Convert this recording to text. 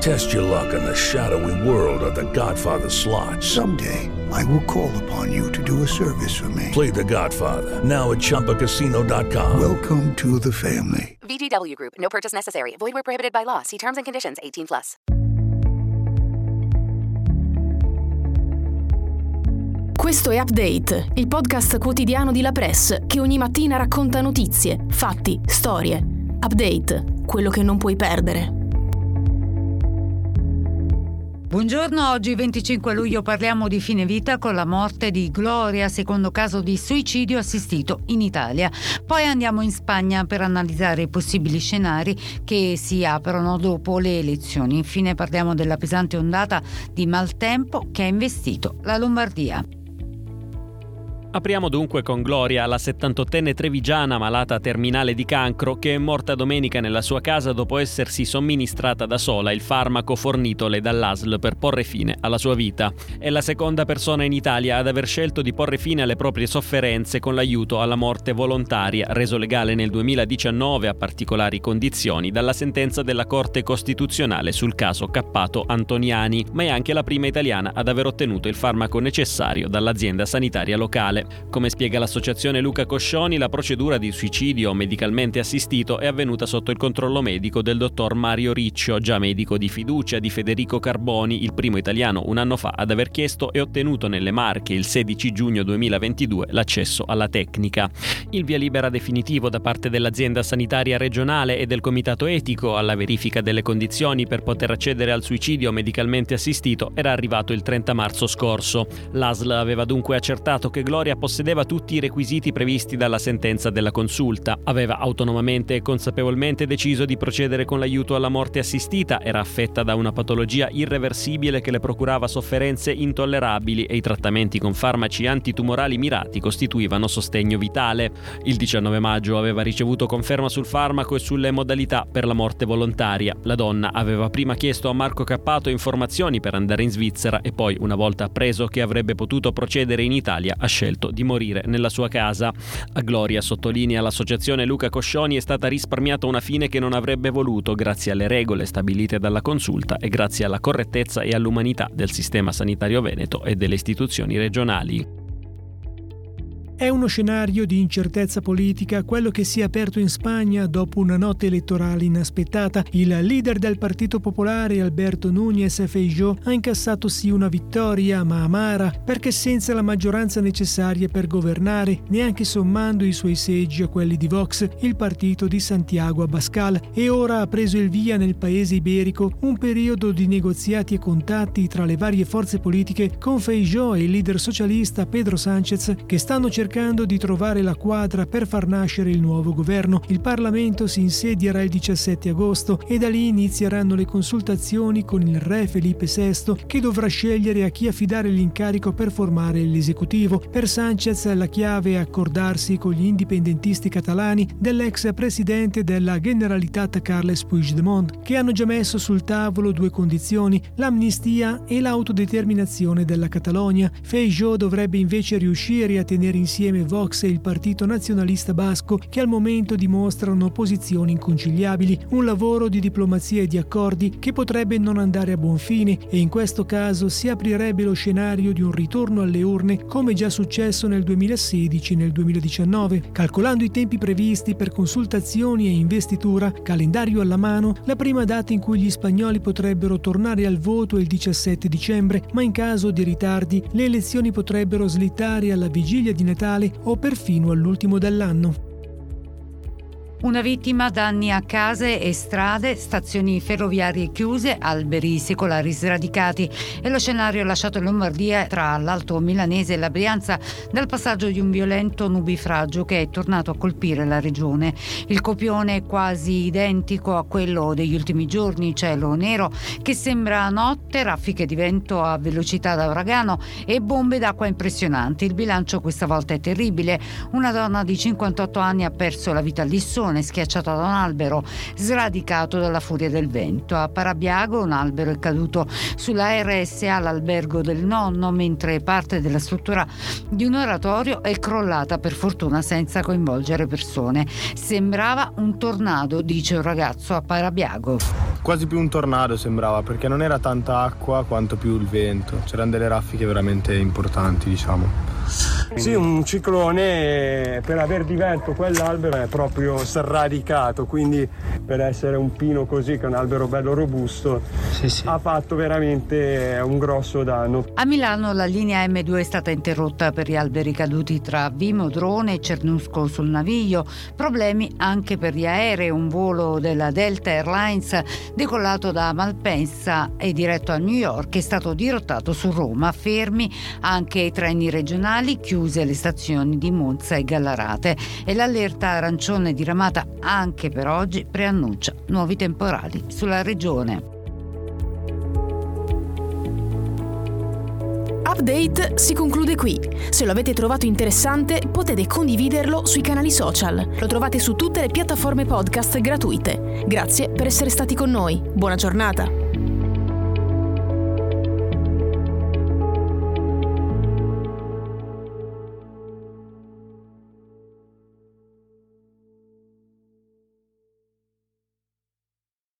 Test your luck in the shadowy world of The Godfather slot. Someday, I will call upon you to do a service for me. Play The Godfather now at ChumbaCasino.com. Welcome to the family. VGW Group. No purchase necessary. Void where prohibited by law. See terms and conditions. 18 plus. Questo è Update, il podcast quotidiano di La Press che ogni mattina racconta notizie, fatti, storie. Update, quello che non puoi perdere. Buongiorno, oggi 25 luglio parliamo di fine vita con la morte di Gloria, secondo caso di suicidio assistito in Italia. Poi andiamo in Spagna per analizzare i possibili scenari che si aprono dopo le elezioni. Infine parliamo della pesante ondata di maltempo che ha investito la Lombardia. Apriamo dunque con Gloria, la 78enne trevigiana malata terminale di cancro che è morta domenica nella sua casa dopo essersi somministrata da sola il farmaco fornitole dall'ASL per porre fine alla sua vita. È la seconda persona in Italia ad aver scelto di porre fine alle proprie sofferenze con l'aiuto alla morte volontaria, reso legale nel 2019 a particolari condizioni dalla sentenza della Corte Costituzionale sul caso Cappato Antoniani, ma è anche la prima italiana ad aver ottenuto il farmaco necessario dall'azienda sanitaria locale. Come spiega l'associazione Luca Coscioni, la procedura di suicidio medicalmente assistito è avvenuta sotto il controllo medico del dottor Mario Riccio, già medico di fiducia di Federico Carboni, il primo italiano un anno fa ad aver chiesto e ottenuto nelle Marche il 16 giugno 2022 l'accesso alla tecnica. Il via libera definitivo da parte dell'azienda sanitaria regionale e del comitato etico alla verifica delle condizioni per poter accedere al suicidio medicalmente assistito era arrivato il 30 marzo scorso. L'ASL aveva dunque accertato che Gloria possedeva tutti i requisiti previsti dalla sentenza della consulta, aveva autonomamente e consapevolmente deciso di procedere con l'aiuto alla morte assistita, era affetta da una patologia irreversibile che le procurava sofferenze intollerabili e i trattamenti con farmaci antitumorali mirati costituivano sostegno vitale. Il 19 maggio aveva ricevuto conferma sul farmaco e sulle modalità per la morte volontaria. La donna aveva prima chiesto a Marco Cappato informazioni per andare in Svizzera e poi, una volta appreso che avrebbe potuto procedere in Italia, ha scelto di morire nella sua casa. A Gloria, sottolinea l'associazione Luca Coscioni, è stata risparmiata una fine che non avrebbe voluto grazie alle regole stabilite dalla consulta e grazie alla correttezza e all'umanità del sistema sanitario veneto e delle istituzioni regionali. È uno scenario di incertezza politica quello che si è aperto in Spagna dopo una notte elettorale inaspettata. Il leader del Partito Popolare, Alberto Núñez Feijó, ha incassato sì una vittoria, ma amara, perché senza la maggioranza necessaria per governare, neanche sommando i suoi seggi a quelli di Vox, il partito di Santiago Abascal, e ora ha preso il via nel paese iberico un periodo di negoziati e contatti tra le varie forze politiche con Feijó e il leader socialista Pedro Sánchez che stanno cercando cercando di trovare la quadra per far nascere il nuovo governo. Il Parlamento si insedierà il 17 agosto e da lì inizieranno le consultazioni con il re Felipe VI che dovrà scegliere a chi affidare l'incarico per formare l'esecutivo. Per Sanchez la chiave è accordarsi con gli indipendentisti catalani dell'ex presidente della Generalitat Carles Puigdemont che hanno già messo sul tavolo due condizioni, l'amnistia e l'autodeterminazione della Catalogna. Feijó dovrebbe invece riuscire a tenere insieme insieme Vox e il Partito Nazionalista Basco che al momento dimostrano posizioni inconciliabili, un lavoro di diplomazia e di accordi che potrebbe non andare a buon fine e in questo caso si aprirebbe lo scenario di un ritorno alle urne come già successo nel 2016 e nel 2019. Calcolando i tempi previsti per consultazioni e investitura, calendario alla mano, la prima data in cui gli spagnoli potrebbero tornare al voto è il 17 dicembre, ma in caso di ritardi le elezioni potrebbero slittare alla vigilia di Natale o perfino all'ultimo dell'anno. Una vittima, danni a case e strade, stazioni ferroviarie chiuse, alberi secolari sradicati e lo scenario lasciato in Lombardia tra l'Alto Milanese e la Brianza dal passaggio di un violento nubifragio che è tornato a colpire la regione. Il copione è quasi identico a quello degli ultimi giorni, cielo nero che sembra notte, raffiche di vento a velocità da uragano e bombe d'acqua impressionanti. Il bilancio questa volta è terribile. Una donna di 58 anni ha perso la vita a Lissone persone schiacciata da un albero sradicato dalla furia del vento. A Parabiago un albero è caduto sulla RSA all'albergo del nonno, mentre parte della struttura di un oratorio è crollata per fortuna senza coinvolgere persone. Sembrava un tornado, dice un ragazzo a Parabiago. Quasi più un tornado sembrava perché non era tanta acqua quanto più il vento. C'erano delle raffiche veramente importanti, diciamo. Sì, un ciclone per aver di vento quell'albero è proprio sradicato, quindi per essere un pino così, che è un albero bello robusto, sì, sì. ha fatto veramente un grosso danno. A Milano la linea M2 è stata interrotta per gli alberi caduti tra Vimodrone e Cernusco sul Naviglio, problemi anche per gli aerei, un volo della Delta Airlines decollato da Malpensa e diretto a New York è stato dirottato su Roma, fermi anche i treni regionali regionali chiuse le stazioni di Monza e Gallarate e l'allerta arancione diramata anche per oggi preannuncia nuovi temporali sulla regione. Update si conclude qui. Se lo avete trovato interessante potete condividerlo sui canali social. Lo trovate su tutte le piattaforme podcast gratuite. Grazie per essere stati con noi. Buona giornata.